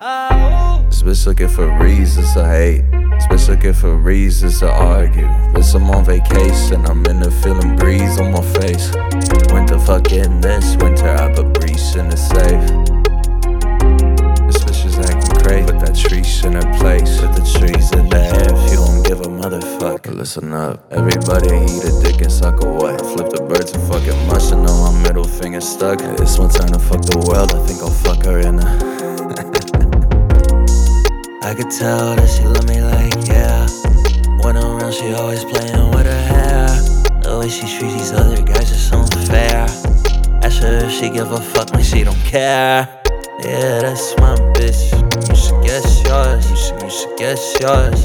bitch looking for reasons to hate. This bitch looking for reasons to argue. Bitch, I'm on vacation, I'm in the feeling breeze on my face. Winter fucking this winter, I put breeze in the safe. This bitch is acting crazy. Put that tree in her place. Put the trees in the air if you don't give a motherfucker. Listen up, everybody eat a dick and suck away. Flip the birds and fucking mush and know my middle finger stuck. It's my turn to fuck the world, I think I'll fuck her in a. I could tell that she love me like, yeah. When I'm around, she always playing with her hair. The way she treats these other guys is so unfair. Ask her if she give a fuck when she don't care. Yeah, that's my bitch. You should guess yours. You should, you should guess yours.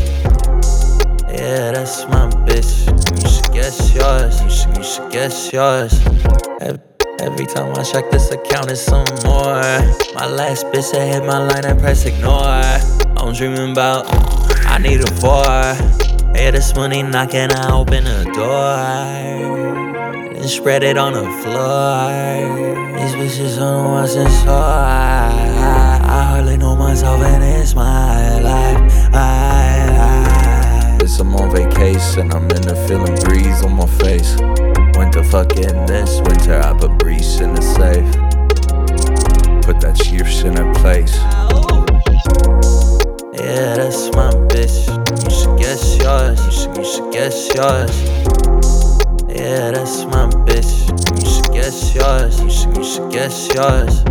Yeah, that's my bitch. You should guess yours. You should, you should guess yours. Every, every time I check this account, it's some more. My last bitch that hit my line, I press ignore. I'm dreaming about, I need a four. Yeah, this money knocking, I open the door. And spread it on the floor. These bitches don't know what's in store. I hardly know myself, and it's my life. My life. Bitch, I'm on vacation, I'm in the feeling breeze on my face. Winter fucking this winter, I put breeze in the safe. You should guess yours. Yeah, that's my bitch. You should guess yours. You should, you should guess yours.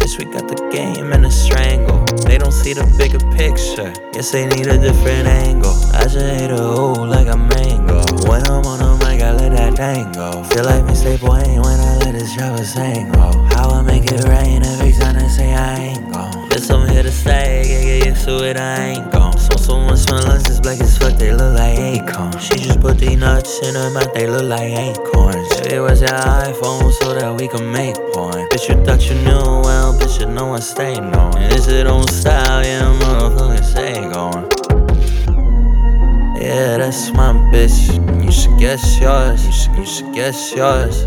Bitch, we got the game in a strangle. They don't see the bigger picture. Guess they need a different angle. I just hate a hoe like a mango. When I'm on the mic, I let that tango. Feel like Mr. Wayne when I let this driver sing. Oh, how I make it rain every time they say I ain't gone. Bitch, I'm here to stay, get used to it, I ain't someone smell us as black as fuck, they look like acorns. She just put these nuts in her mouth, they look like acorns. It was your iPhone so that we can make porn. Bitch, you thought you knew well, bitch, you know I stay known. Is it on style? Yeah, motherfucker, stay going. Yeah, that's my bitch. You should guess yours. You should, you should guess yours.